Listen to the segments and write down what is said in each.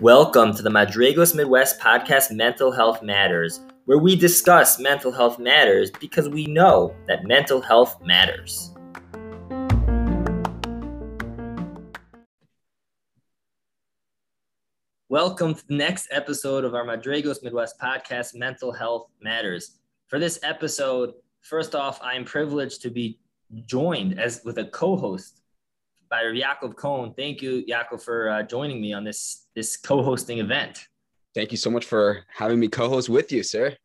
Welcome to the Madrigos Midwest podcast Mental Health Matters, where we discuss mental health matters because we know that mental health matters. Welcome to the next episode of our Madrigos Midwest podcast Mental Health Matters. For this episode, first off, I am privileged to be joined as with a co-host by Yaakov Cohen. Thank you, Yaakov, for uh, joining me on this this co-hosting event. Thank you so much for having me co-host with you, sir.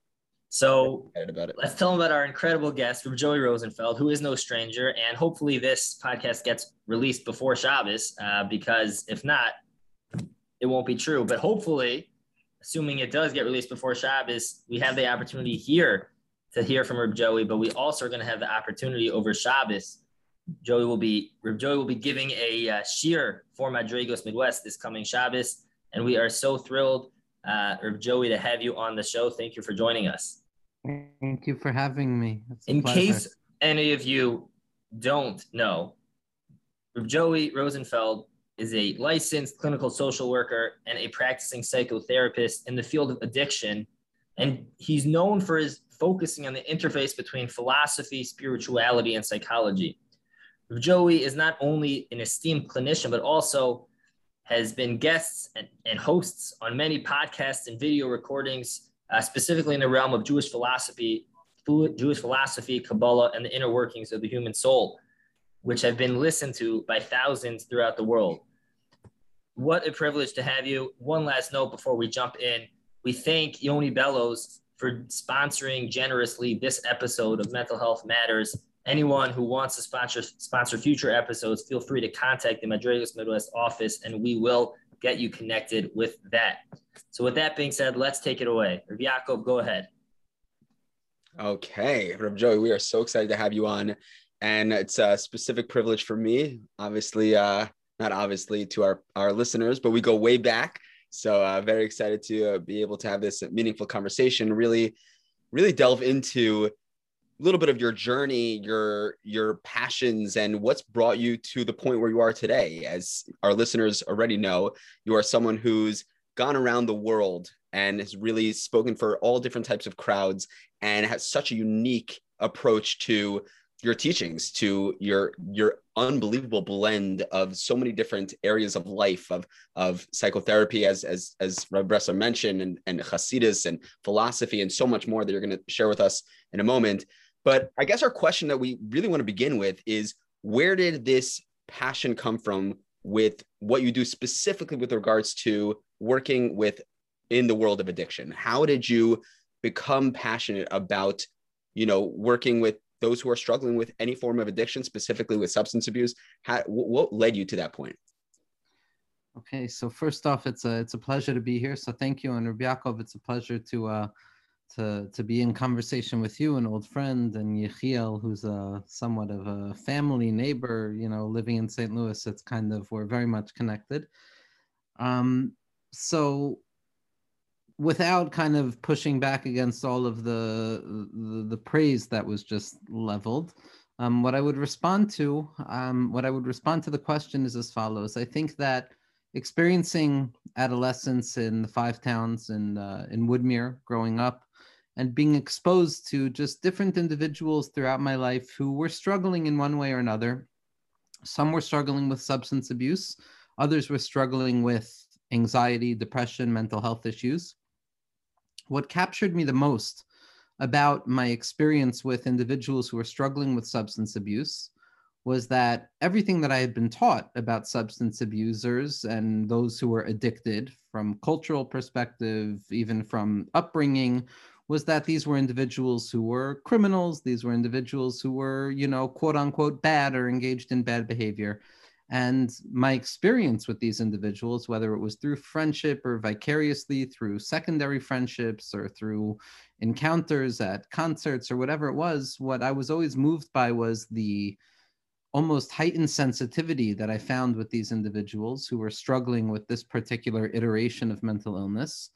So let's tell them about our incredible guest, from Joey Rosenfeld, who is no stranger, and hopefully this podcast gets released before Shabbos, uh, because if not, it won't be true. But hopefully, assuming it does get released before Shabbos, we have the opportunity here to hear from Reb Joey, but we also are going to have the opportunity over Shabbos Joey will be Joey will be giving a uh, shiur for Madrigos Midwest this coming Shabbos, and we are so thrilled, uh, Joey, to have you on the show. Thank you for joining us. Thank you for having me. In pleasure. case any of you don't know, Joey Rosenfeld is a licensed clinical social worker and a practicing psychotherapist in the field of addiction, and he's known for his focusing on the interface between philosophy, spirituality, and psychology. Joey is not only an esteemed clinician, but also has been guests and, and hosts on many podcasts and video recordings, uh, specifically in the realm of Jewish philosophy, Jewish philosophy, Kabbalah, and the inner workings of the human soul, which have been listened to by thousands throughout the world. What a privilege to have you. One last note before we jump in. We thank Yoni Bellows for sponsoring generously this episode of Mental Health Matters anyone who wants to sponsor sponsor future episodes, feel free to contact the Madrigos Midwest office, and we will get you connected with that. So, with that being said, let's take it away. Rav go ahead. Okay, Rav Joey, we are so excited to have you on, and it's a specific privilege for me. Obviously, uh, not obviously to our our listeners, but we go way back. So, uh, very excited to uh, be able to have this meaningful conversation. Really, really delve into a little bit of your journey, your your passions, and what's brought you to the point where you are today. As our listeners already know, you are someone who's gone around the world and has really spoken for all different types of crowds and has such a unique approach to your teachings to your your unbelievable blend of so many different areas of life of of psychotherapy as as as Reb mentioned and and Hasidus and philosophy and so much more that you're going to share with us in a moment but I guess our question that we really want to begin with is where did this passion come from with what you do specifically with regards to working with in the world of addiction? How did you become passionate about, you know, working with those who are struggling with any form of addiction, specifically with substance abuse? How, what led you to that point? Okay, so first off, it's a it's a pleasure to be here. So thank you, and Rabbi it's a pleasure to uh, to to be in conversation with you, an old friend, and Yechiel, who's a somewhat of a family neighbor, you know, living in St. Louis. It's kind of we're very much connected. Um, so without kind of pushing back against all of the the, the praise that was just leveled, um, what I would respond to, um, what I would respond to the question is as follows. I think that experiencing adolescence in the five towns in uh, in Woodmere, growing up, and being exposed to just different individuals throughout my life who were struggling in one way or another. Some were struggling with substance abuse, others were struggling with anxiety, depression, mental health issues. What captured me the most about my experience with individuals who were struggling with substance abuse was that everything that I had been taught about substance abusers and those who were addicted from cultural perspective, even from upbringing, was that these were individuals who were criminals, these were individuals who were, you know, quote unquote bad or engaged in bad behavior. And my experience with these individuals, whether it was through friendship or vicariously through secondary friendships or through encounters at concerts or whatever it was, what I was always moved by was the almost heightened sensitivity that I found with these individuals who were struggling with this particular iteration of mental illness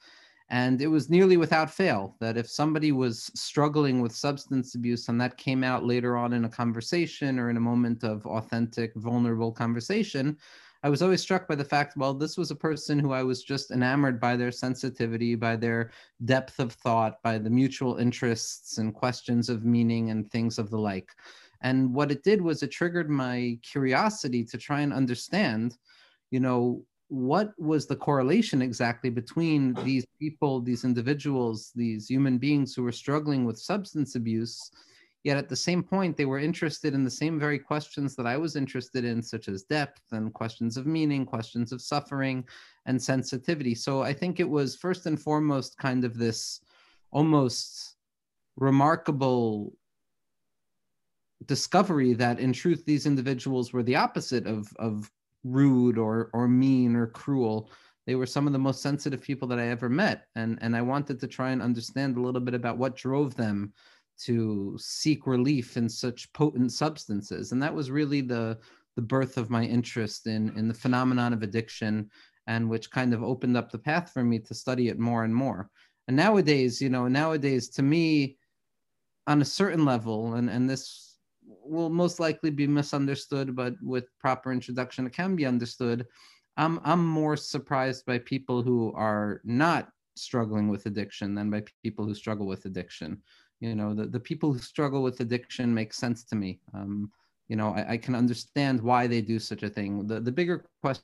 And it was nearly without fail that if somebody was struggling with substance abuse and that came out later on in a conversation or in a moment of authentic, vulnerable conversation, I was always struck by the fact, well, this was a person who I was just enamored by their sensitivity, by their depth of thought, by the mutual interests and questions of meaning and things of the like. And what it did was it triggered my curiosity to try and understand, you know, what was the correlation exactly between these people, these individuals, these human beings who were struggling with substance abuse, yet at the same point, they were interested in the same very questions that I was interested in, such as depth and questions of meaning, questions of suffering, and sensitivity. So I think it was first and foremost kind of this almost remarkable discovery that in truth these individuals were the opposite of of rude or or mean or cruel. They were some of the most sensitive people that i ever met. And and i wanted to try and understand a little bit about what drove them to seek relief in such potent substances. And that was really the the birth of my interest in in the phenomenon of addiction and which kind of opened up the path for me to study it more and more. And nowadays you know nowadays to me on a certain level and and this will most likely be misunderstood, but with proper introduction, it can be understood. I'm I'm more surprised by people who are not struggling with addiction than by people who struggle with addiction. You know, the, the people who struggle with addiction make sense to me. Um, you know, I, I can understand why they do such a thing. The the bigger question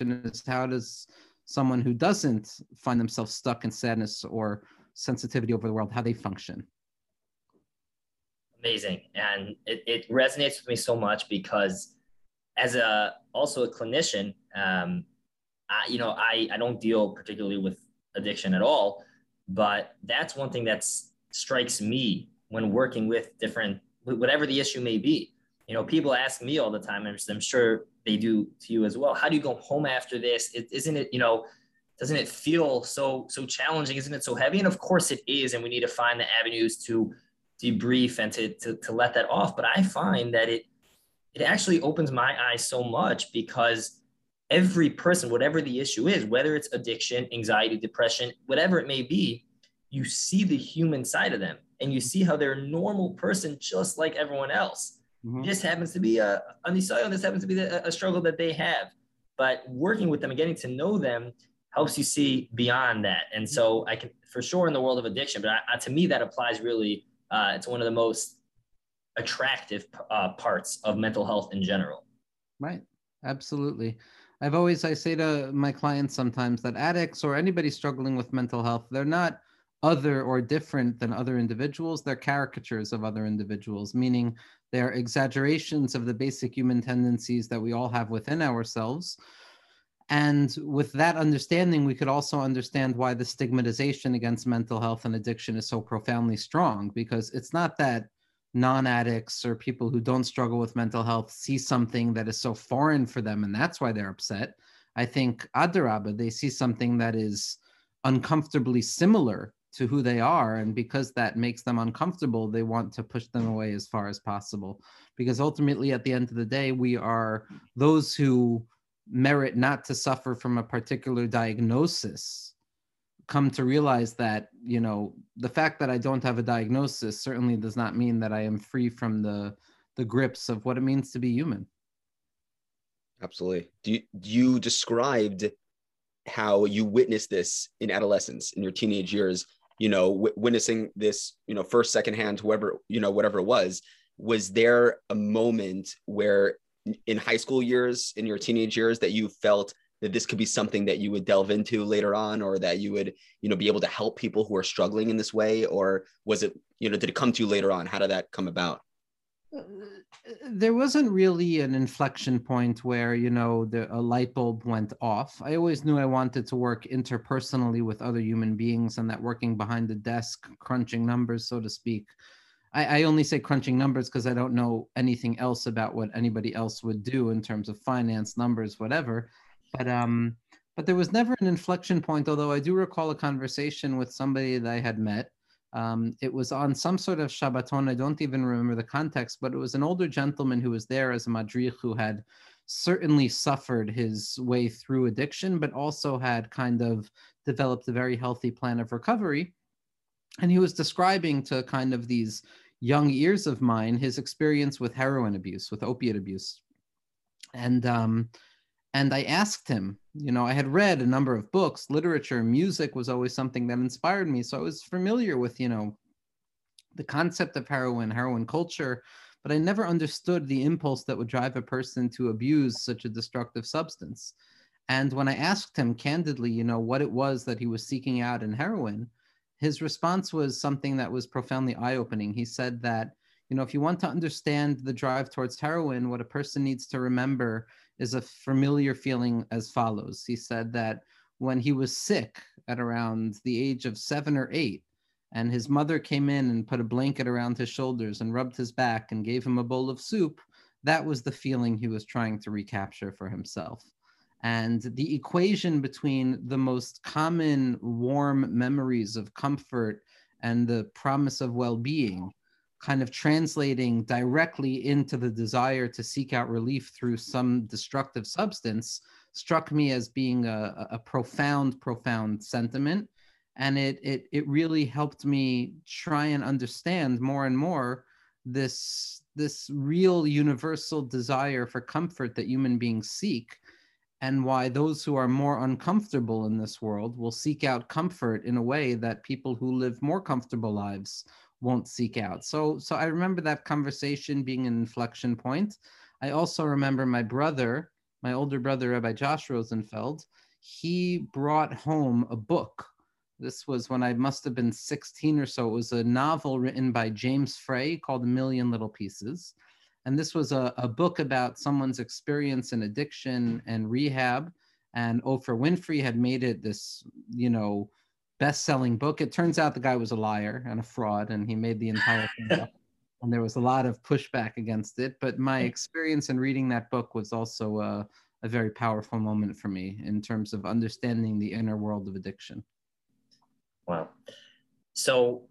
is how does someone who doesn't find themselves stuck in sadness or sensitivity over the world, how they function? Amazing. And it, it resonates with me so much because as a also a clinician um, I, you know I, I don't deal particularly with addiction at all but that's one thing that strikes me when working with different whatever the issue may be. You know people ask me all the time and i'm sure they do to you as well how do you go home after this? Is isn't it you know doesn't it feel so so challenging? Isn't it so heavy? And of course it is and we need to find the avenues to debrief and to, to, to let that off. But I find that it, it actually opens my eyes so much because every person, whatever the issue is, whether it's addiction, anxiety, depression, whatever it may be, you see the human side of them and you see how they're a normal person just like everyone else. Mm-hmm. Just happens to be a on the soil, this happens to be a, a struggle that they have. But working with them and getting to know them helps you see beyond that. And so I can for sure in the world of addiction, but I, I, to me that applies really uh, it's one of the most attractive uh, parts of mental health in general. Right. Absolutely. I've always, I say to my clients sometimes that addicts or anybody struggling with mental health, they're not other or different than other individuals. They're caricatures of other individuals, meaning they're exaggerations of the basic human tendencies that we all have within ourselves and with that understanding, we could also understand why the stigmatization against mental health and addiction is so profoundly strong, because it's not that non addicts or people who don't struggle with mental health see something that is so foreign for them and that's why they're upset. I think Adarabba, they see something that is uncomfortably similar to who they are. And because that makes them uncomfortable, they want to push them away as far as possible. Because ultimately, at the end of the day, we are those who merit not to suffer from a particular diagnosis come to realize that you know the fact that i don't have a diagnosis certainly does not mean that i am free from the the grips of what it means to be human. Absolutely. Do you, you described how you witnessed this in adolescence in your teenage years you know w- witnessing this you know first second hand whoever you know whatever it was was there a moment where in high school years, in your teenage years, that you felt that this could be something that you would delve into later on, or that you would, you know, be able to help people who are struggling in this way, or was it, you know, did it come to you later on? How did that come about? Uh, there wasn't really an inflection point where you know the a light bulb went off i always knew i wanted to work interpersonally with other human beings and that working behind the desk crunching numbers so to speak I, I only say crunching numbers because I don't know anything else about what anybody else would do in terms of finance, numbers, whatever. But um, but there was never an inflection point. Although I do recall a conversation with somebody that I had met. Um, it was on some sort of Shabbaton. I don't even remember the context, but it was an older gentleman who was there as a madrich who had certainly suffered his way through addiction, but also had kind of developed a very healthy plan of recovery. And he was describing to kind of these young ears of mine his experience with heroin abuse, with opiate abuse. And um, and I asked him, you know, I had read a number of books, literature, music was always something that inspired me. So I was familiar with, you know, the concept of heroin, heroin culture, but I never understood the impulse that would drive a person to abuse such a destructive substance. And when I asked him candidly, you know, what it was that he was seeking out in heroin, his response was something that was profoundly eye opening. He said that, you know, if you want to understand the drive towards heroin, what a person needs to remember is a familiar feeling as follows. He said that when he was sick at around the age of seven or eight, and his mother came in and put a blanket around his shoulders and rubbed his back and gave him a bowl of soup, that was the feeling he was trying to recapture for himself. And the equation between the most common warm memories of comfort and the promise of well being kind of translating directly into the desire to seek out relief through some destructive substance struck me as being a, a profound, profound sentiment. And it, it, it really helped me try and understand more and more this, this real universal desire for comfort that human beings seek and why those who are more uncomfortable in this world will seek out comfort in a way that people who live more comfortable lives won't seek out. So so I remember that conversation being an inflection point. I also remember my brother, my older brother Rabbi Josh Rosenfeld, he brought home a book. This was when I must have been 16 or so. It was a novel written by James Frey called A Million Little Pieces. And this was a, a book about someone's experience in addiction and rehab. And Oprah Winfrey had made it this, you know, best-selling book. It turns out the guy was a liar and a fraud, and he made the entire thing up. And there was a lot of pushback against it. But my experience in reading that book was also a, a very powerful moment for me in terms of understanding the inner world of addiction. Wow. So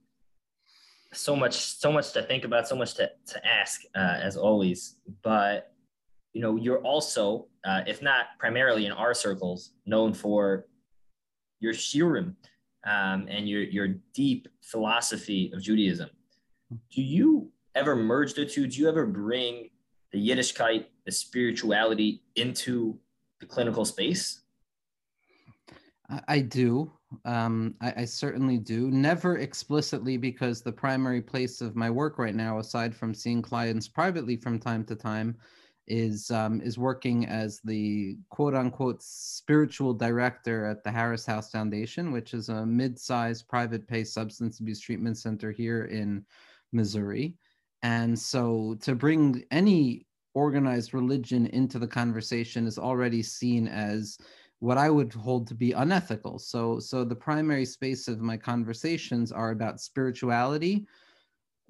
so much so much to think about so much to, to ask uh, as always but you know you're also uh, if not primarily in our circles known for your shiurim um, and your your deep philosophy of Judaism. Do you ever merge the two? Do you ever bring the Yiddishkeit, the spirituality, into the clinical space? I do. Um, I, I, certainly do. Never explicitly, because the primary place of my work right now, aside from seeing clients privately from time to time, is um, is working as the quote unquote spiritual director at the Harris House Foundation, which is a mid-sized private pay substance abuse treatment center here in Missouri. And so to bring any organized religion into the conversation is already seen as what I would hold to be unethical. So so the primary space of my conversations are about spirituality,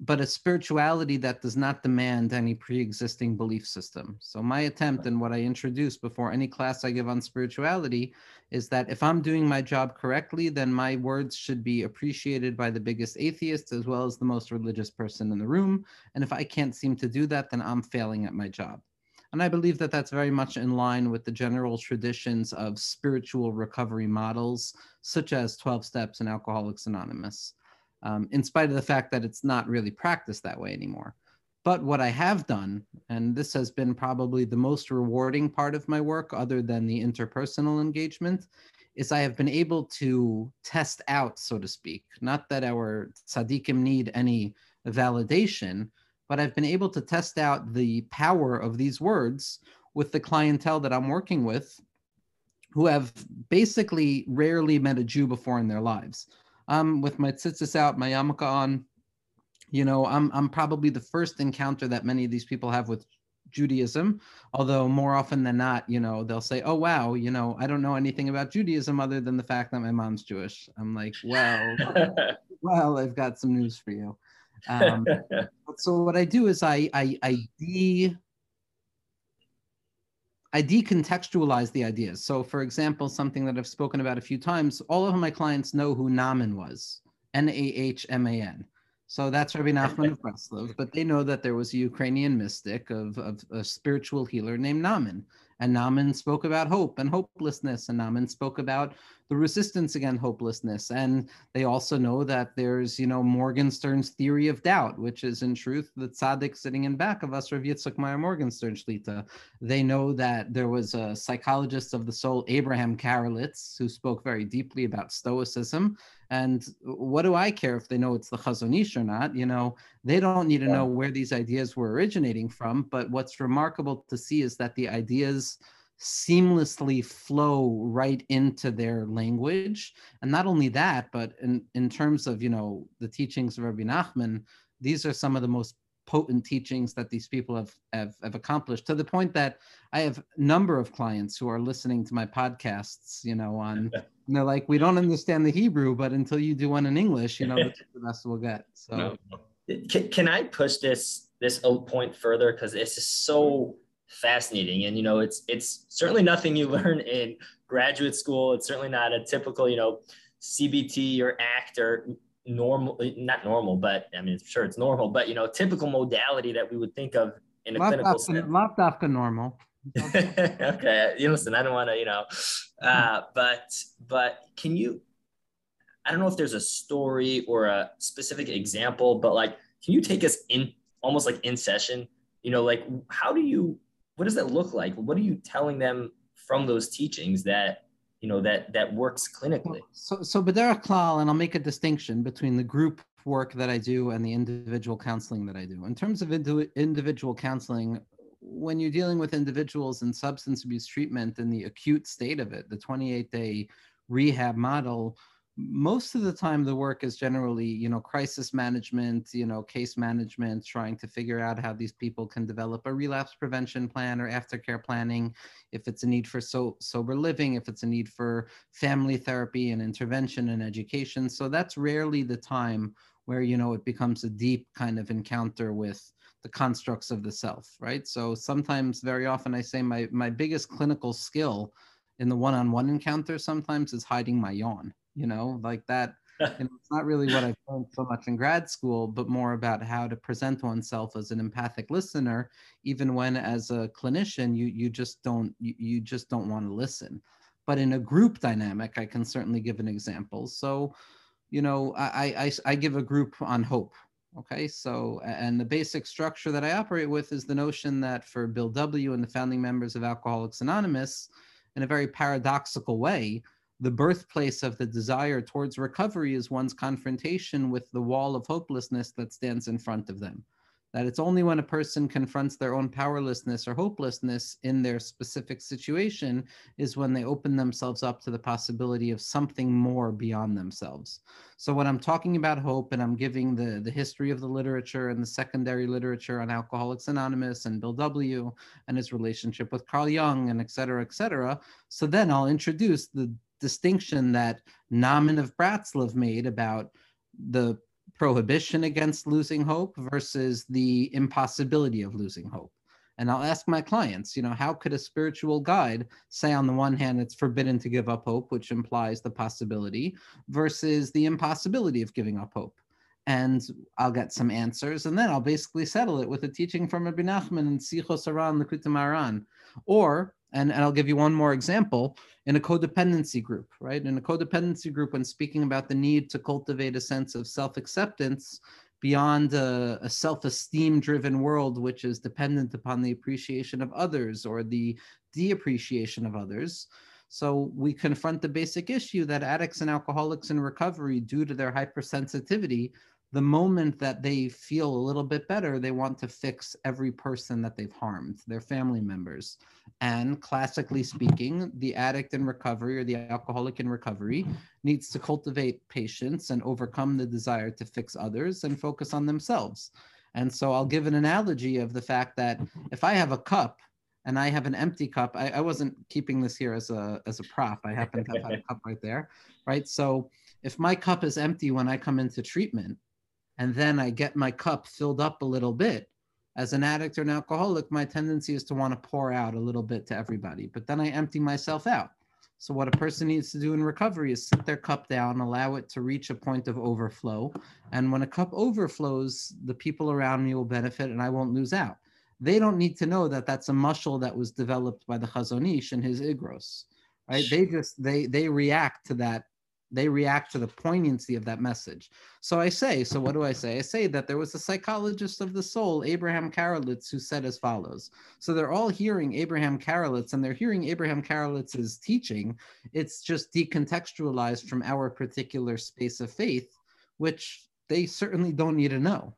but a spirituality that does not demand any pre-existing belief system. So my attempt and what I introduce before any class I give on spirituality is that if I'm doing my job correctly, then my words should be appreciated by the biggest atheist as well as the most religious person in the room. And if I can't seem to do that, then I'm failing at my job. And I believe that that's very much in line with the general traditions of spiritual recovery models, such as 12 Steps and Alcoholics Anonymous um, in spite of the fact that it's not really practiced that way anymore. But what I have done, and this has been probably the most rewarding part of my work, other than the interpersonal engagement, is I have been able to test out, so to speak. Not that our tzaddikim need any validation, but I've been able to test out the power of these words with the clientele that I'm working with who have basically rarely met a Jew before in their lives. I'm with my tzitzis out, my yarmulke on. You know, I'm I'm probably the first encounter that many of these people have with Judaism, although more often than not, you know, they'll say, "Oh wow, you know, I don't know anything about Judaism other than the fact that my mom's Jewish." I'm like, "Well, well, I've got some news for you." Um, so what I do is I I, I de I decontextualize the ideas. So, for example, something that I've spoken about a few times, all of my clients know who Nahman was, N A H M A N. So that's Rabbi Nachman of Breslov, but they know that there was a Ukrainian mystic of, of a spiritual healer named Nahman. And Nahman spoke about hope and hopelessness, and Nahman spoke about the resistance against hopelessness. And they also know that there's, you know, Morgenstern's theory of doubt, which is in truth the tzaddik sitting in back of us, Rav Yitzchak Meyer Morgenstern Shlita. They know that there was a psychologist of the soul, Abraham Karelitz, who spoke very deeply about Stoicism. And what do I care if they know it's the Chazon Ish or not? You know, they don't need to know where these ideas were originating from. But what's remarkable to see is that the ideas seamlessly flow right into their language. And not only that, but in, in terms of, you know, the teachings of Rabbi Nachman, these are some of the most potent teachings that these people have, have, have accomplished to the point that I have a number of clients who are listening to my podcasts, you know, on, and they're like, we don't understand the Hebrew, but until you do one in English, you know, that's the best we'll get. So no. can, can I push this, this old point further? Cause it's just so fascinating. And, you know, it's, it's certainly nothing you learn in graduate school. It's certainly not a typical, you know, CBT or ACT or normal, not normal, but I mean, sure it's normal, but, you know, typical modality that we would think of in a clinical setting. Locked off normal. okay. You listen, I don't want to, you know, uh, but, but can you, I don't know if there's a story or a specific example, but like, can you take us in almost like in session, you know, like how do you what does that look like? What are you telling them from those teachings that you know that that works clinically? So so B'derech Klal, and I'll make a distinction between the group work that I do and the individual counseling that I do. In terms of individual counseling, when you're dealing with individuals in substance abuse treatment in the acute state of it, the 28 day rehab model most of the time the work is generally you know crisis management you know case management trying to figure out how these people can develop a relapse prevention plan or aftercare planning if it's a need for so sober living if it's a need for family therapy and intervention and education. So that's rarely the time where you know it becomes a deep kind of encounter with the constructs of the self right? So sometimes very often i say my my biggest clinical skill in the one-on-one encounter sometimes is hiding my yawn you know, like that. you know, it's not really what I've learned so much in grad school, but more about how to present oneself as an empathic listener, even when as a clinician, you you just don't you, you just don't want to listen. But in a group dynamic, I can certainly give an example. So, you know, I, I, I give a group on hope. Okay, so and the basic structure that I operate with is the notion that for Bill W. and the founding members of Alcoholics Anonymous, in a very paradoxical way, the birthplace of the desire towards recovery is one's confrontation with the wall of hopelessness that stands in front of them. That it's only when a person confronts their own powerlessness or hopelessness in their specific situation is when they open themselves up to the possibility of something more beyond themselves. So when I'm talking about hope and I'm giving the, the history of the literature and the secondary literature on Alcoholics Anonymous and Bill W. and his relationship with Carl Jung and et cetera, et cetera, so then I'll introduce the distinction that Nahman of Bratslav made about the prohibition against losing hope versus the impossibility of losing hope. And I'll ask my clients, you know, how could a spiritual guide say, on the one hand, it's forbidden to give up hope, which implies the possibility, versus the impossibility of giving up hope? And I'll get some answers, and then I'll basically settle it with a teaching from Rabbi Nachman and Sichos HaRan, Likutei Moharan. Or and, and I'll give you one more example in a codependency group, right? In a codependency group, when speaking about the need to cultivate a sense of self acceptance beyond a, a self esteem driven world, which is dependent upon the appreciation of others or the de appreciation of others. So we confront the basic issue that addicts and alcoholics in recovery, due to their hypersensitivity, the moment that they feel a little bit better, they want to fix every person that they've harmed, their family members. And classically speaking, the addict in recovery or the alcoholic in recovery needs to cultivate patience and overcome the desire to fix others and focus on themselves. And so I'll give an analogy of the fact that if I have a cup and I have an empty cup, I, I wasn't keeping this here as a as a prop. I happen to have a cup right there, right? So if my cup is empty when I come into treatment, and then I get my cup filled up a little bit, as an addict or an alcoholic, my tendency is to want to pour out a little bit to everybody, but then I empty myself out. So, what a person needs to do in recovery is sit their cup down, allow it to reach a point of overflow. And when a cup overflows, the people around me will benefit and I won't lose out. they don't need to know that that's a mushal that was developed by the Chazon Ish and his igros, right? They just they they react to that. They react to the poignancy of that message. So I say, so what do I say? I say that there was a psychologist of the soul, Abraham Karelitz, who said as follows. So they're all hearing Abraham Karelitz and they're hearing Abraham Karelitz's teaching. It's just decontextualized from our particular space of faith, which they certainly don't need to know.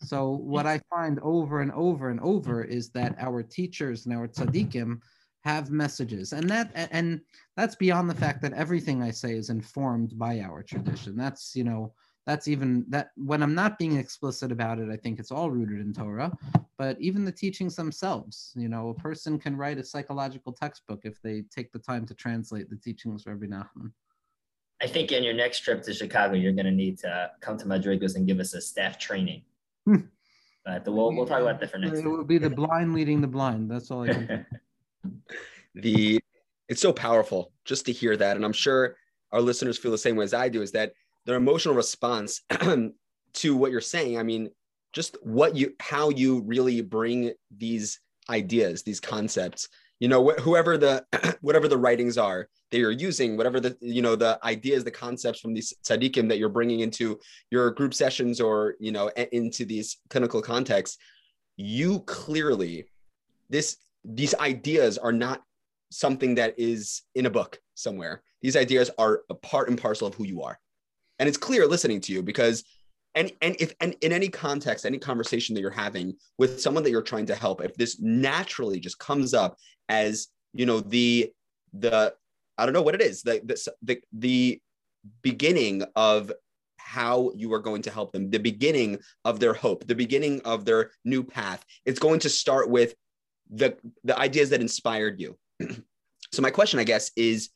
So what I find over and over and over is that our teachers and our tzaddikim have messages, and that and that's beyond the fact that everything I say is informed by our tradition. That's you know that's even that when I'm not being explicit about it, I think it's all rooted in Torah. But even the teachings themselves, you know, a person can write a psychological textbook if they take the time to translate the teachings of Rabbi Nachman. I think in your next trip to Chicago, you're going to need to come to Madrigos and give us a staff training. Hmm. but we'll, we'll talk about that for next. It will be the blind leading the blind. That's all I can. the it's so powerful just to hear that, and I'm sure our listeners feel the same way as I do. Is that their emotional response to what you're saying? I mean, just what you how you really bring these ideas, these concepts. You know, wh- whoever the whatever the writings are, that you're using, whatever the you know the ideas, the concepts from these tzaddikim that you're bringing into your group sessions or you know into these clinical contexts, you clearly this these ideas are not something that is in a book somewhere. These ideas are a part and parcel of who you are, and it's clear listening to you because. And, and if and in any context, any conversation that you're having with someone that you're trying to help, if this naturally just comes up as you know the the I don't know what it is. The, the, the, the beginning of how you are going to help them, the beginning of their hope, the beginning of their new path. It's going to start with the, the ideas that inspired you. so my question, I guess, is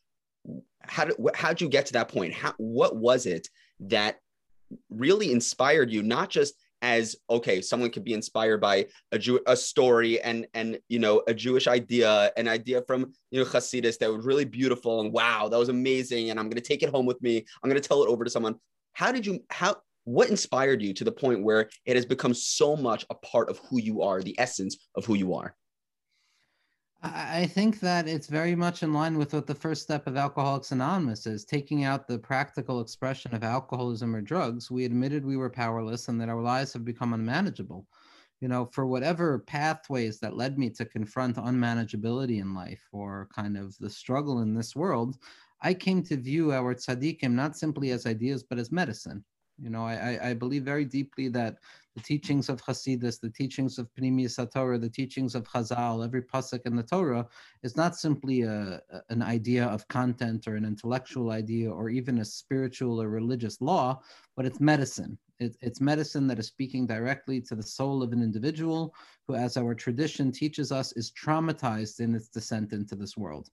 how did, how'd you get to that point? How, what was it that really inspired you, not just as okay someone could be inspired by a Jew a story and and you know a Jewish idea an idea from you know Hasidus that was really beautiful and wow that was amazing and I'm going to take it home with me. I'm going to tell it over to someone. How did you how what inspired you to the point where it has become so much a part of who you are the essence of who you are I think that it's very much in line with what the first step of Alcoholics Anonymous is taking out the practical expression of alcoholism or drugs. We admitted we were powerless and that our lives have become unmanageable. You know, for whatever pathways that led me to confront unmanageability in life or kind of the struggle in this world, I came to view our tzaddikim not simply as ideas, but as medicine. You know, I, I believe very deeply that the teachings of Hasidus, the teachings of Pnimius Torah, the teachings of Chazal, every pasuk in the Torah is not simply a, an idea of content or an intellectual idea or even a spiritual or religious law, but it's medicine. It, it's medicine that is speaking directly to the soul of an individual who, as our tradition teaches us, is traumatized in its descent into this world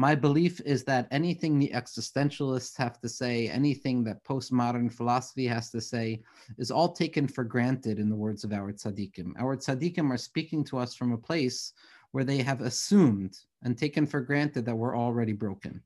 my belief is that anything the existentialists have to say, anything that postmodern philosophy has to say, is all taken for granted in the words of our tzaddikim. Our tzaddikim are speaking to us from a place where they have assumed and taken for granted that we're already broken.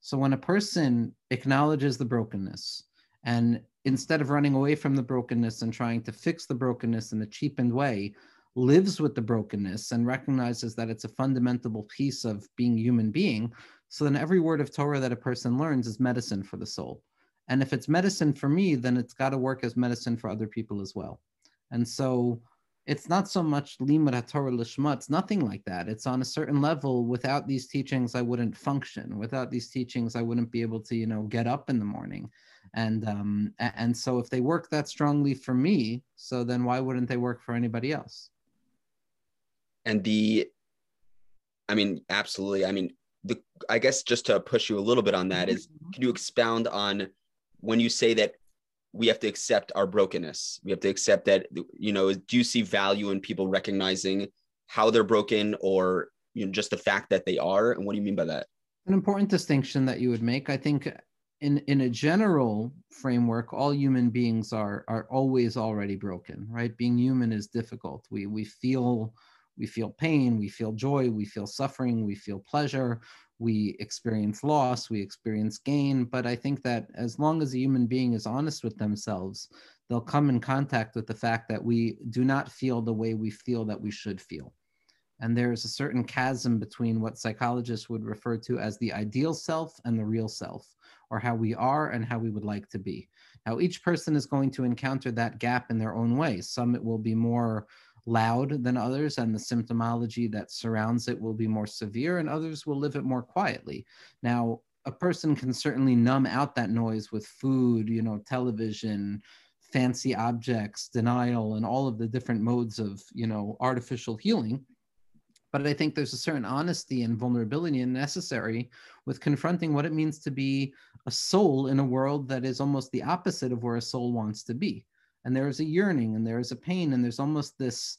So when a person acknowledges the brokenness and instead of running away from the brokenness and trying to fix the brokenness in a cheapened way, lives with the brokenness and recognizes that it's a fundamental piece of being human being so then every word of torah that a person learns is medicine for the soul and if it's medicine for me then it's got to work as medicine for other people as well and so it's not so much limud Torah lishma. It's nothing like that. It's on a certain level. Without these teachings, I wouldn't function. Without these teachings, I wouldn't be able to, you know, get up in the morning. And um, and so if they work that strongly for me, so then why wouldn't they work for anybody else? And the i mean absolutely. I mean the i guess just to push you a little bit on that is mm-hmm. can you expound on when you say that we have to accept our brokenness? We have to accept that you know do you see value in people recognizing how they're broken or you know just the fact that they are? And what do you mean by that? An important distinction that you would make. I think in in a general framework all human beings are are always already broken right? Being human is difficult. We we feel we feel pain, we feel joy, we feel suffering, we feel pleasure, we experience loss, we experience gain. But I think that as long as a human being is honest with themselves, they'll come in contact with the fact that we do not feel the way we feel that we should feel. And there is a certain chasm between what psychologists would refer to as the ideal self and the real self, or how we are and how we would like to be. Now, each person is going to encounter that gap in their own way. Some it will be more loud than others, and the symptomology that surrounds it will be more severe, and others will live it more quietly. Now, a person can certainly numb out that noise with food, you know, television, fancy objects, denial, and all of the different modes of, you know, artificial healing but I think there's a certain honesty and vulnerability and necessary with confronting what it means to be a soul in a world that is almost the opposite of where a soul wants to be. And there is a yearning and there is a pain and there's almost this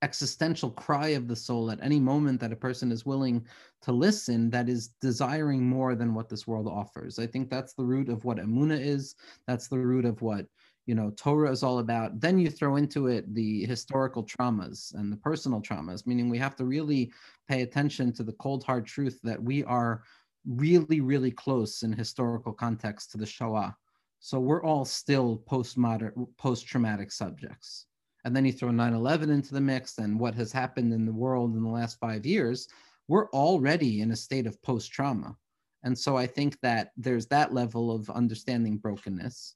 existential cry of the soul at any moment that a person is willing to listen that is desiring more than what this world offers. I think that's the root of what Emuna is. That's the root of what you know torah is all about then you throw into it the historical traumas and the personal traumas meaning we have to really pay attention to the cold hard truth that we are really really close in historical context to the shoah so we're all still postmodern post-traumatic subjects. And then you throw 9-11 into the mix and what has happened in the world in the last five years we're already in a state of post-trauma. And so i think that there's that level of understanding brokenness.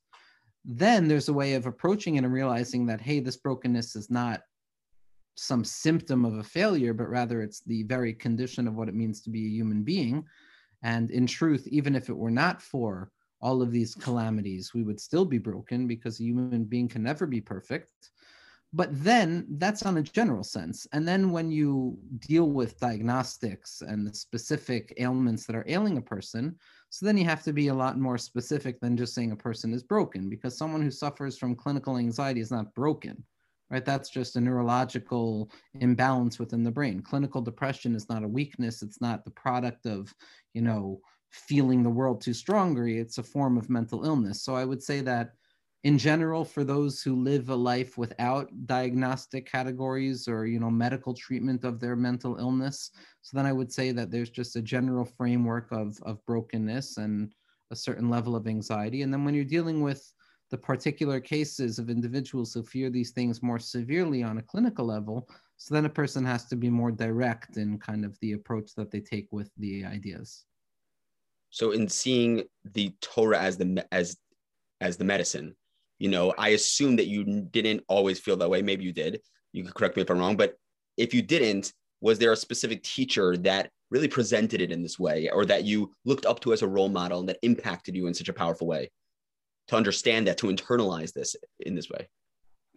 Then there's a way of approaching it and realizing that hey this brokenness is not some symptom of a failure but rather it's the very condition of what it means to be a human being. And in truth even if it were not for all of these calamities we would still be broken because a human being can never be perfect. But then that's on a general sense. And then when you deal with diagnostics and the specific ailments that are ailing a person so then you have to be a lot more specific than just saying a person is broken because someone who suffers from clinical anxiety is not broken right? That's just a neurological imbalance within the brain. Clinical depression is not a weakness. It's not the product of you know feeling the world too strongly it's a form of mental illness. So i would say that in general for those who live a life without diagnostic categories or you know medical treatment of their mental illness so then i would say that there's just a general framework of of brokenness and a certain level of anxiety. And then when you're dealing with the particular cases of individuals who fear these things more severely on a clinical level so then a person has to be more direct in kind of the approach that they take with the ideas so in seeing the torah as the as as the medicine you know i assume that you didn't always feel that way. Maybe you did. You could correct me if i'm wrong but if you didn't was there a specific teacher that really presented it in this way or that you looked up to as a role model and that impacted you in such a powerful way to understand that to internalize this in this way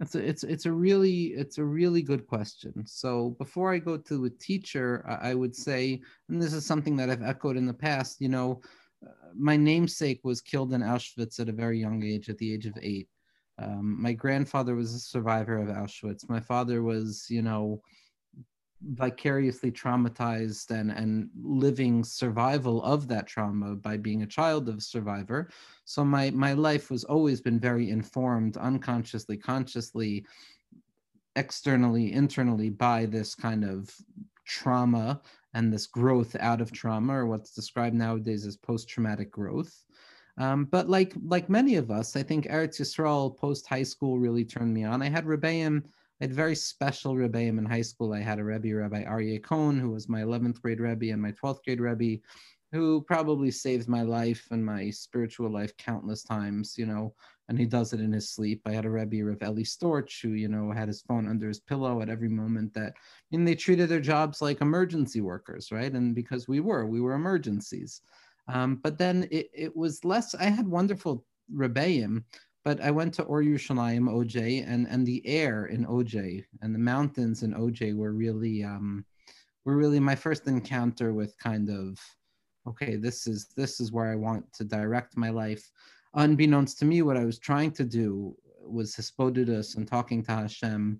it's a, it's it's a really it's a really good question. So before I go to a teacher, I would say, and this is something that I've echoed in the past. You know, uh, my namesake was killed in Auschwitz at a very young age, at the age of eight, um, my grandfather was a survivor of Auschwitz. My father was, you know, vicariously traumatized and, and living survival of that trauma by being a child of a survivor. So my, my life was always been very informed, unconsciously, consciously, externally, internally by this kind of trauma and this growth out of trauma, or what's described nowadays as post-traumatic growth. Um, but like like many of us, I think Eretz Yisrael post high school really turned me on. I had Rebbeim, I had very special Rebbeim in high school. I had a Rebbe, Rabbi Aryeh Cohen, who was my 11th grade Rebbe and my 12th grade Rebbe, who probably saved my life and my spiritual life countless times, you know, and he does it in his sleep. I had a Rebbe, Rav Eli Storch, who, you know, had his phone under his pillow at every moment that, mean, they treated their jobs like emergency workers, right? And because we were, we were emergencies. Um, but then it, it was less, I had wonderful rebbeim, but I went to Or Yerushalayim, OJ, and, and the air in OJ and the mountains in OJ were really, um, were really my first encounter with kind of, okay, this is, this is where I want to direct my life. Unbeknownst to me, what I was trying to do was hisbodedus and talking to Hashem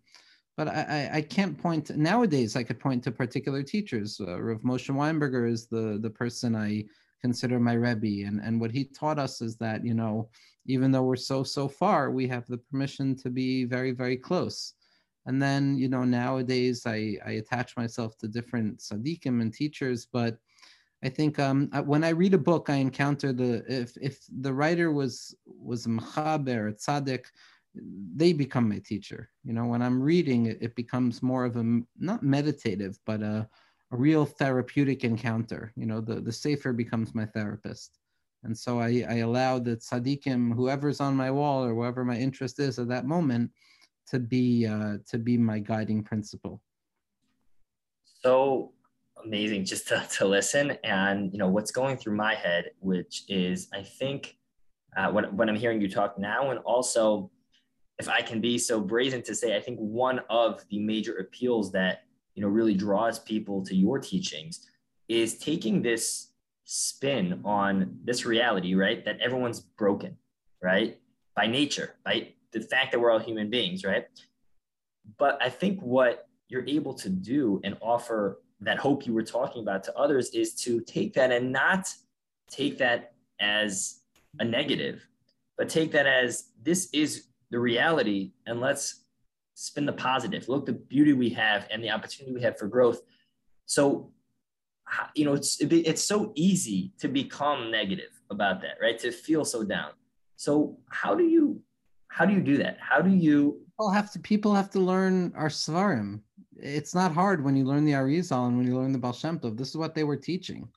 but I, I can't point to, nowadays. I could point to particular teachers. Uh, Rav Moshe Weinberger is the the person I consider my Rebbe. And, and what he taught us is that, you know, even though we're so, so far, we have the permission to be very, very close. And then, you know, nowadays I, I attach myself to different tzaddikim and teachers, but I think um, when I read a book, I encounter the if if the writer was was a mechaber, a tzaddik, they become my teacher. You know, when I'm reading, it, it becomes more of a not meditative, but a, a real therapeutic encounter. You know, the the sefer becomes my therapist, and so I, I allow the tzaddikim, whoever's on my wall or whoever my interest is at that moment, to be uh, to be my guiding principle. So amazing just to, to listen and you know what's going through my head which is i think uh, when, when i'm hearing you talk now and also if i can be so brazen to say i think one of the major appeals that you know really draws people to your teachings is taking this spin on this reality right that everyone's broken right by nature by the fact that we're all human beings right? But i think what you're able to do and offer that hope you were talking about to others is to take that and not take that as a negative, but take that as this is the reality and let's spin the positive. Look the beauty we have and the opportunity we have for growth. So, you know, it's it's so easy to become negative about that, right? To feel so down. So, how do you how do you do that? How do you? People have to people have to learn our svarim it's not hard when you learn the Arizal and when you learn the Baal Shem Tov. This is what they were teaching.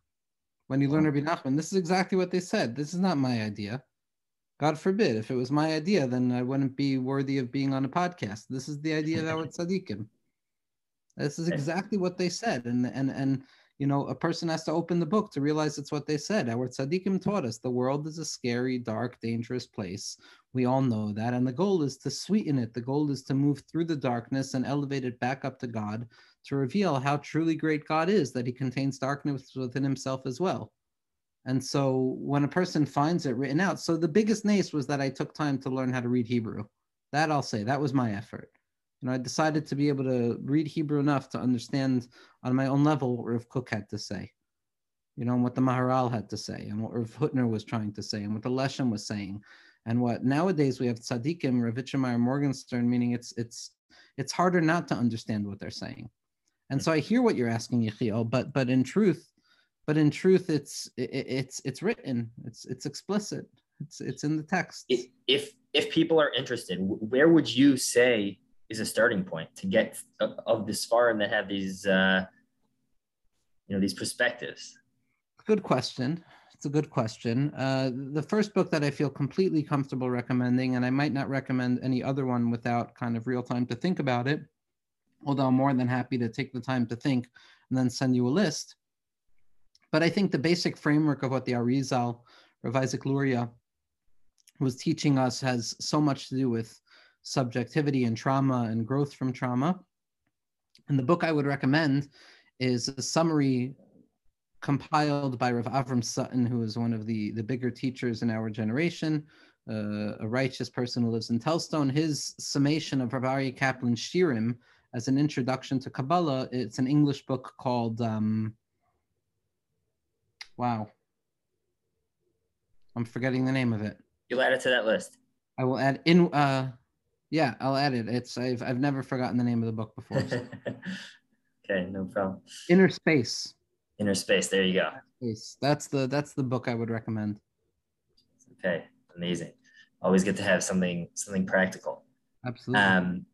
When you learn Rabbi Nachman, this is exactly what they said. This is not my idea. God forbid. If it was my idea, then I wouldn't be worthy of being on a podcast. This is the idea of our tzaddikim. This is exactly what they said. And and and you know, a person has to open the book to realize it's what they said. Our tzaddikim taught us the world is a scary, dark, dangerous place. We all know that. And the goal is to sweeten it. The goal is to move through the darkness and elevate it back up to God to reveal how truly great God is, that he contains darkness within himself as well. And so when a person finds it written out, so the biggest nace was that I took time to learn how to read Hebrew. That I'll say, that was my effort you know, I decided to be able to read Hebrew enough to understand on my own level what Rav Kook had to say, you know, and what the Maharal had to say, and what Rav Hutner was trying to say, and what the Leshem was saying, and what nowadays we have tzaddikim, Rav Itche Meir Morgenstern, meaning it's it's it's harder not to understand what they're saying. And hmm. so I hear what you're asking, Yechiel, but but in truth, but in truth, it's it, it's it's written, it's it's explicit, it's it's in the text. If if people are interested, where would you say is a starting point to get of this far and that have these uh, you know these perspectives? Good question. It's a good question. Uh, the first book that i feel completely comfortable recommending and i might not recommend any other one without kind of real time to think about it although i'm more than happy to take the time to think and then send you a list but i think the basic framework of what the arizal Rav Isaac Luria was teaching us has so much to do with subjectivity and trauma and growth from trauma. And the book I would recommend is a summary compiled by Rav Avram Sutton, who is one of the, the bigger teachers in our generation, uh, a righteous person who lives in Telzstone. His summation of Rav Aryeh Kaplan shiurim as an introduction to Kabbalah, it's an English book called, um, wow, I'm forgetting the name of it. You'll add it to that list. I will add in, uh, yeah, I'll add it. It's I've I've never forgotten the name of the book before. So. okay, no problem. Inner Space. Inner Space. There you go. Space. That's the that's the book I would recommend. Okay, amazing. Always good to have something something practical. Absolutely. Um,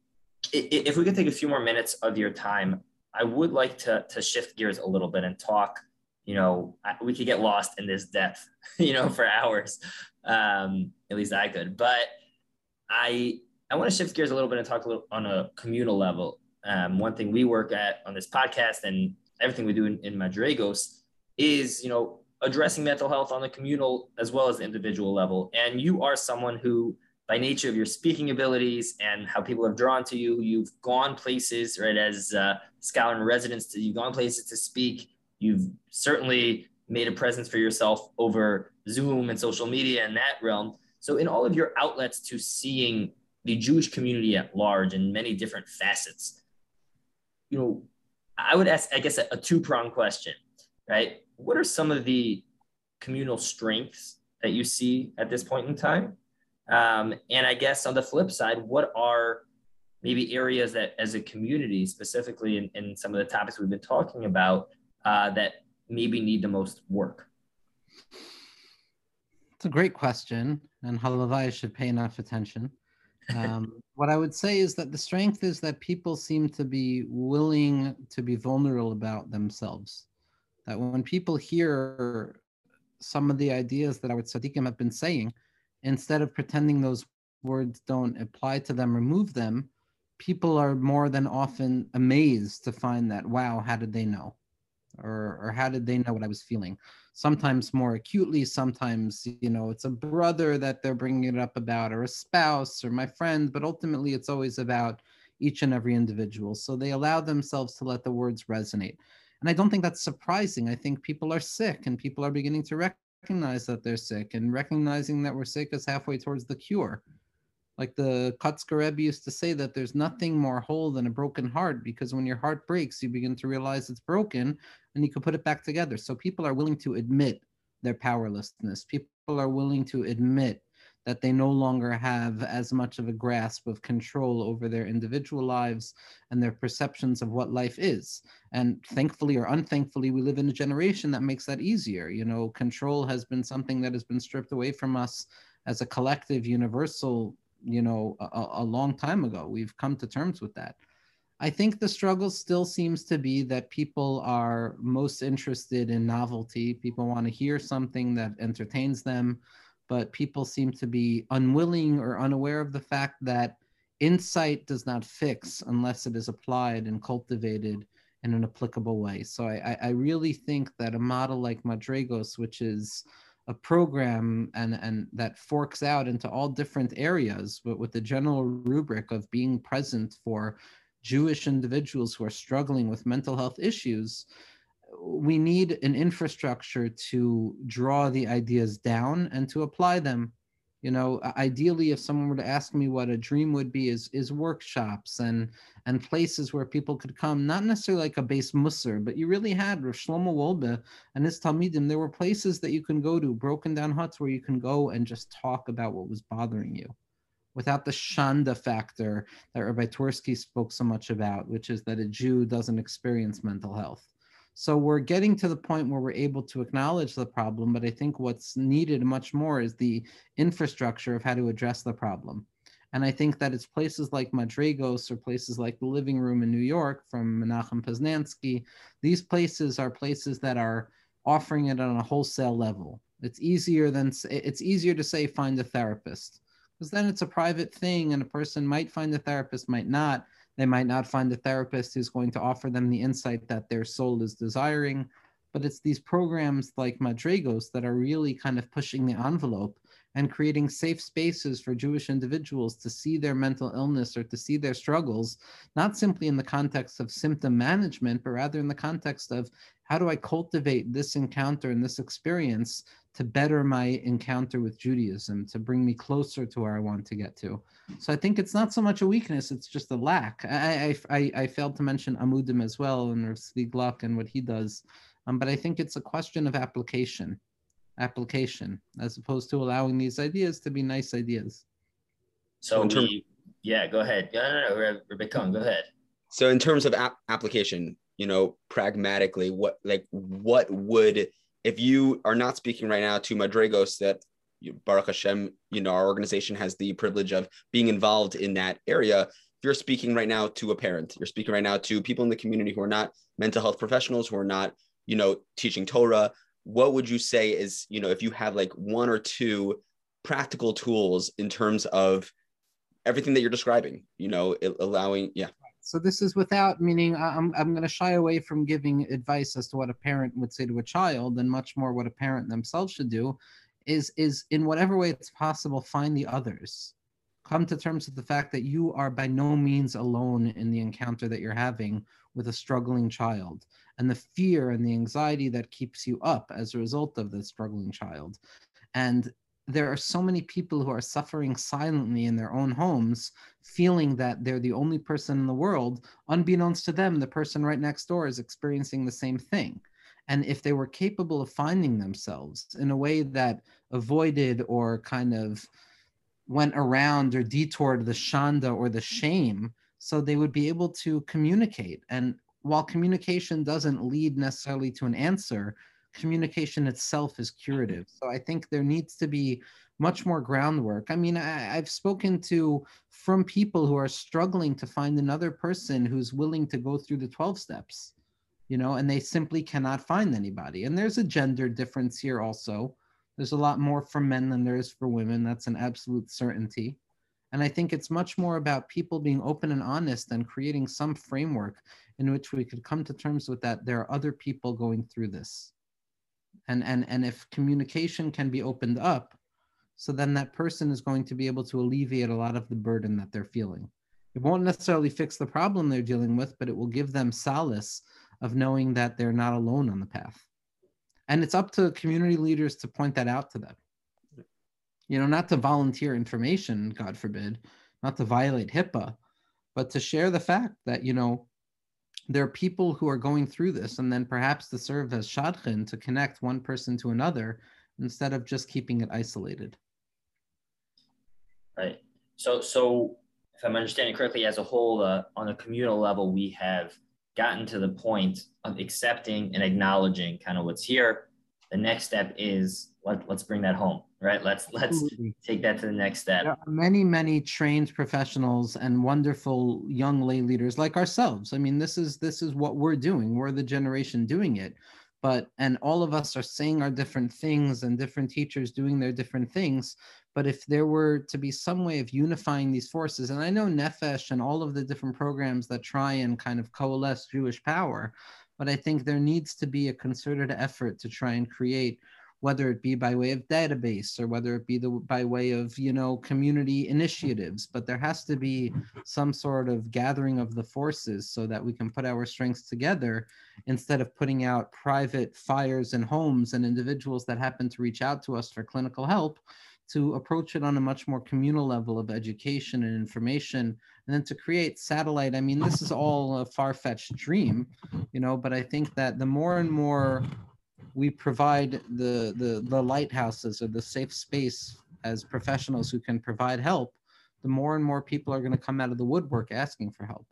if we could take a few more minutes of your time, I would like to to shift gears a little bit and talk. You know, we could get lost in this depth, you know, for hours. Um, at least I could, but I I want to shift gears a little bit and talk a little on a communal level. Um, one thing we work at on this podcast and everything we do in, in Madrigos is, you know, addressing mental health on the communal as well as the individual level. And you are someone who, by nature of your speaking abilities and how people have drawn to you, you've gone places, right, as a scholar in residence, you've gone places to speak. You've certainly made a presence for yourself over Zoom and social media and that realm. So, in all of your outlets to seeing the Jewish community at large in many different facets. You know, I would ask, I guess, a, a two pronged question, right? What are some of the communal strengths that you see at this point in time? Um, and I guess on the flip side, what are maybe areas that, as a community, specifically in, in some of the topics we've been talking about, uh, that maybe need the most work? It's a great question, and Halavai should pay enough attention. Um, what I would say is that the strength is that people seem to be willing to be vulnerable about themselves. That when people hear some of the ideas that our tzaddikim have been saying, instead of pretending those words don't apply to them, remove them, people are more than often amazed to find that, wow, how did they know? Or, or how did they know what I was feeling? Sometimes more acutely, sometimes, you know, it's a brother that they're bringing it up about, or a spouse, or my friend, but ultimately it's always about each and every individual. So they allow themselves to let the words resonate. And I don't think that's surprising. I think people are sick and people are beginning to recognize that they're sick, and recognizing that we're sick is halfway towards the cure. Like the Kotzker used to say that there's nothing more whole than a broken heart because when your heart breaks, you begin to realize it's broken and you can put it back together. So people are willing to admit their powerlessness. People are willing to admit that they no longer have as much of a grasp of control over their individual lives and their perceptions of what life is. And thankfully or unthankfully, we live in a generation that makes that easier. You know, control has been something that has been stripped away from us as a collective, universal you know, a, a long time ago. We've come to terms with that. I think the struggle still seems to be that people are most interested in novelty. People want to hear something that entertains them, but people seem to be unwilling or unaware of the fact that insight does not fix unless it is applied and cultivated in an applicable way. So I, I really think that a model like Madrigos, which is a program and and that forks out into all different areas but with the general rubric of being present for jewish individuals who are struggling with mental health issues we need an infrastructure to draw the ideas down and to apply them you know ideally if someone were to ask me what a dream would be is is workshops and and places where people could come not necessarily like a beis mussar but you really had Rav Shlomo Wolbe and his Talmidim. There were places that you can go to broken down huts where you can go and just talk about what was bothering you without the shanda factor that Rabbi Twersky spoke so much about which is that a Jew doesn't experience mental health so we're getting to the point where we're able to acknowledge the problem, but I think what's needed much more is the infrastructure of how to address the problem. And I think that it's places like Madrigos or places like the Living Room in New York from Menachem Poznansky. These places are places that are offering it on a wholesale level. It's easier than it's easier to say find a therapist because then it's a private thing and a person might find a therapist, might not. They might not find a therapist who's going to offer them the insight that their soul is desiring. But it's these programs like Madrigos that are really kind of pushing the envelope and creating safe spaces for Jewish individuals to see their mental illness or to see their struggles, not simply in the context of symptom management, but rather in the context of how do I cultivate this encounter and this experience to better my encounter with Judaism, to bring me closer to where I want to get to. So I think it's not so much a weakness; it's just a lack. I I, I failed to mention Amudim as well and Tzvi Gluck and what he does, um, but I think it's a question of application, application, as opposed to allowing these ideas to be nice ideas. So we, yeah, go ahead. No, no, no, Rebecca, go ahead. So in terms of ap- application, you know, pragmatically, what like what would if you are not speaking right now to Madrigos that Baruch Hashem, you know, our organization has the privilege of being involved in that area. If you're speaking right now to a parent, you're speaking right now to people in the community who are not mental health professionals, who are not, you know, teaching Torah, what would you say is, you know, if you have like one or two practical tools in terms of everything that you're describing, you know, allowing, yeah. So this is without meaning I'm, I'm going to shy away from giving advice as to what a parent would say to a child and much more what a parent themselves should do is is in whatever way it's possible find the others come to terms with the fact that you are by no means alone in the encounter that you're having with a struggling child and the fear and the anxiety that keeps you up as a result of the struggling child and there are so many people who are suffering silently in their own homes, feeling that they're the only person in the world. Unbeknownst to them, the person right next door is experiencing the same thing. And if they were capable of finding themselves in a way that avoided or kind of went around or detoured the shanda or the shame, so they would be able to communicate. And while communication doesn't lead necessarily to an answer, communication itself is curative. So I think there needs to be much more groundwork. I mean, I, have spoken to from people who are struggling to find another person who's willing to go through the 12 steps, you know, and they simply cannot find anybody. And there's a gender difference here also. There's a lot more for men than there is for women. That's an absolute certainty. And I think it's much more about people being open and honest and creating some framework in which we could come to terms with that there are other people going through this. And, and, and if communication can be opened up, so then that person is going to be able to alleviate a lot of the burden that they're feeling. It won't necessarily fix the problem they're dealing with, but it will give them solace of knowing that they're not alone on the path. And it's up to community leaders to point that out to them. You know, not to volunteer information, God forbid, not to violate HIPAA, but to share the fact that, you know, there are people who are going through this and then perhaps to serve as shadchan to connect one person to another instead of just keeping it isolated. Right. So, so if I'm understanding correctly, as a whole, uh, on a communal level, we have gotten to the point of accepting and acknowledging kind of what's here. The next step is let, let's bring that home, right? Let's let's Absolutely. take that to the next step. There are many, many trained professionals and wonderful young lay leaders like ourselves. I mean, this is this is what we're doing. We're the generation doing it but and all of us are saying our different things and different teachers doing their different things but if there were to be some way of unifying these forces and i know nefesh and all of the different programs that try and kind of coalesce jewish power but i think there needs to be a concerted effort to try and create whether it be by way of database or whether it be the, by way of you know community initiatives but there has to be some sort of gathering of the forces so that we can put our strengths together instead of putting out private fires in homes and individuals that happen to reach out to us for clinical help to approach it on a much more communal level of education and information and then to create satellite i mean this is all a far-fetched dream you know but i think that the more and more we provide the, the, the lighthouses or the safe space as professionals who can provide help, the more and more people are going to come out of the woodwork asking for help.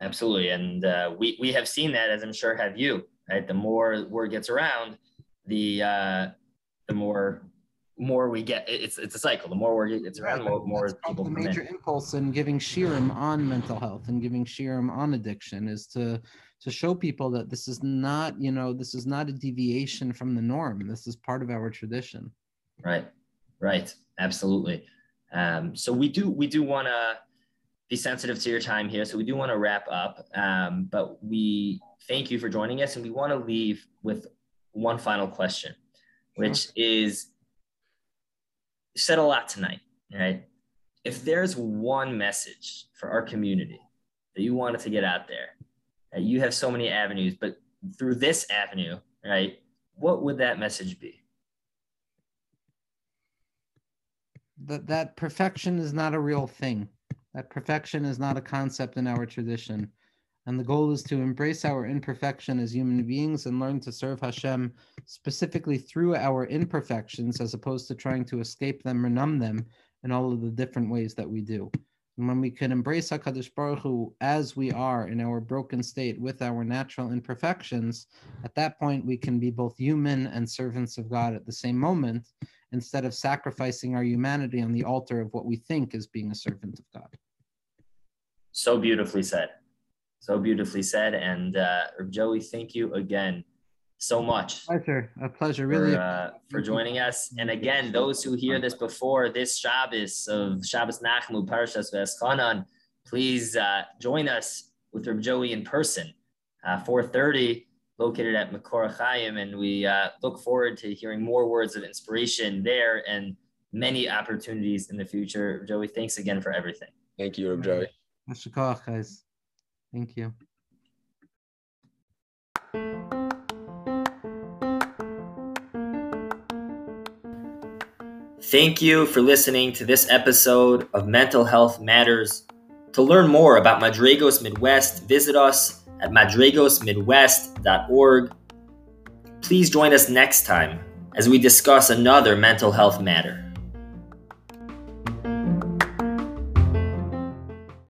Absolutely. And uh, we, we have seen that, as I'm sure have you, right? The more word gets around, the, uh, the more more we get it's it's a cycle the more word it's around the more, more people the major in. impulse in giving shiurim on mental health and giving shiurim on addiction is to to show people that this is not, you know, this is not a deviation from the norm. This is part of our tradition. Right, right, absolutely. Um, so we do we do want to be sensitive to your time here. So we do want to wrap up, um, but we thank you for joining us, and we want to leave with one final question, which sure. is said a lot tonight, right? If there's one message for our community that you wanted to get out there, that you have so many avenues, but through this avenue, right? What would that message be? That that perfection is not a real thing. That perfection is not a concept in our tradition. And the goal is to embrace our imperfection as human beings and learn to serve Hashem specifically through our imperfections as opposed to trying to escape them or numb them in all of the different ways that we do. And when we can embrace HaKadosh Baruch Hu as we are in our broken state with our natural imperfections, at that point we can be both human and servants of God at the same moment, instead of sacrificing our humanity on the altar of what we think is being a servant of God. So beautifully said. So beautifully said. And uh, Joey, thank you again so much. Pleasure, a pleasure, really. For, uh, for joining us. And again, those who hear this before this Shabbos of Shabbos Nachmu Parashas V'eschanan, please uh, join us with Reb Joey in person, uh, 4:30, located at Makor Chaim, and we uh, look forward to hearing more words of inspiration there and many opportunities in the future. Joey, thanks again for everything. Thank you, Reb Joey. guys. Thank you. Thank you for listening to this episode of Mental Health Matters. To learn more about Madrigos Midwest, visit us at madrigosmidwest.org. Please join us next time as we discuss another mental health matter.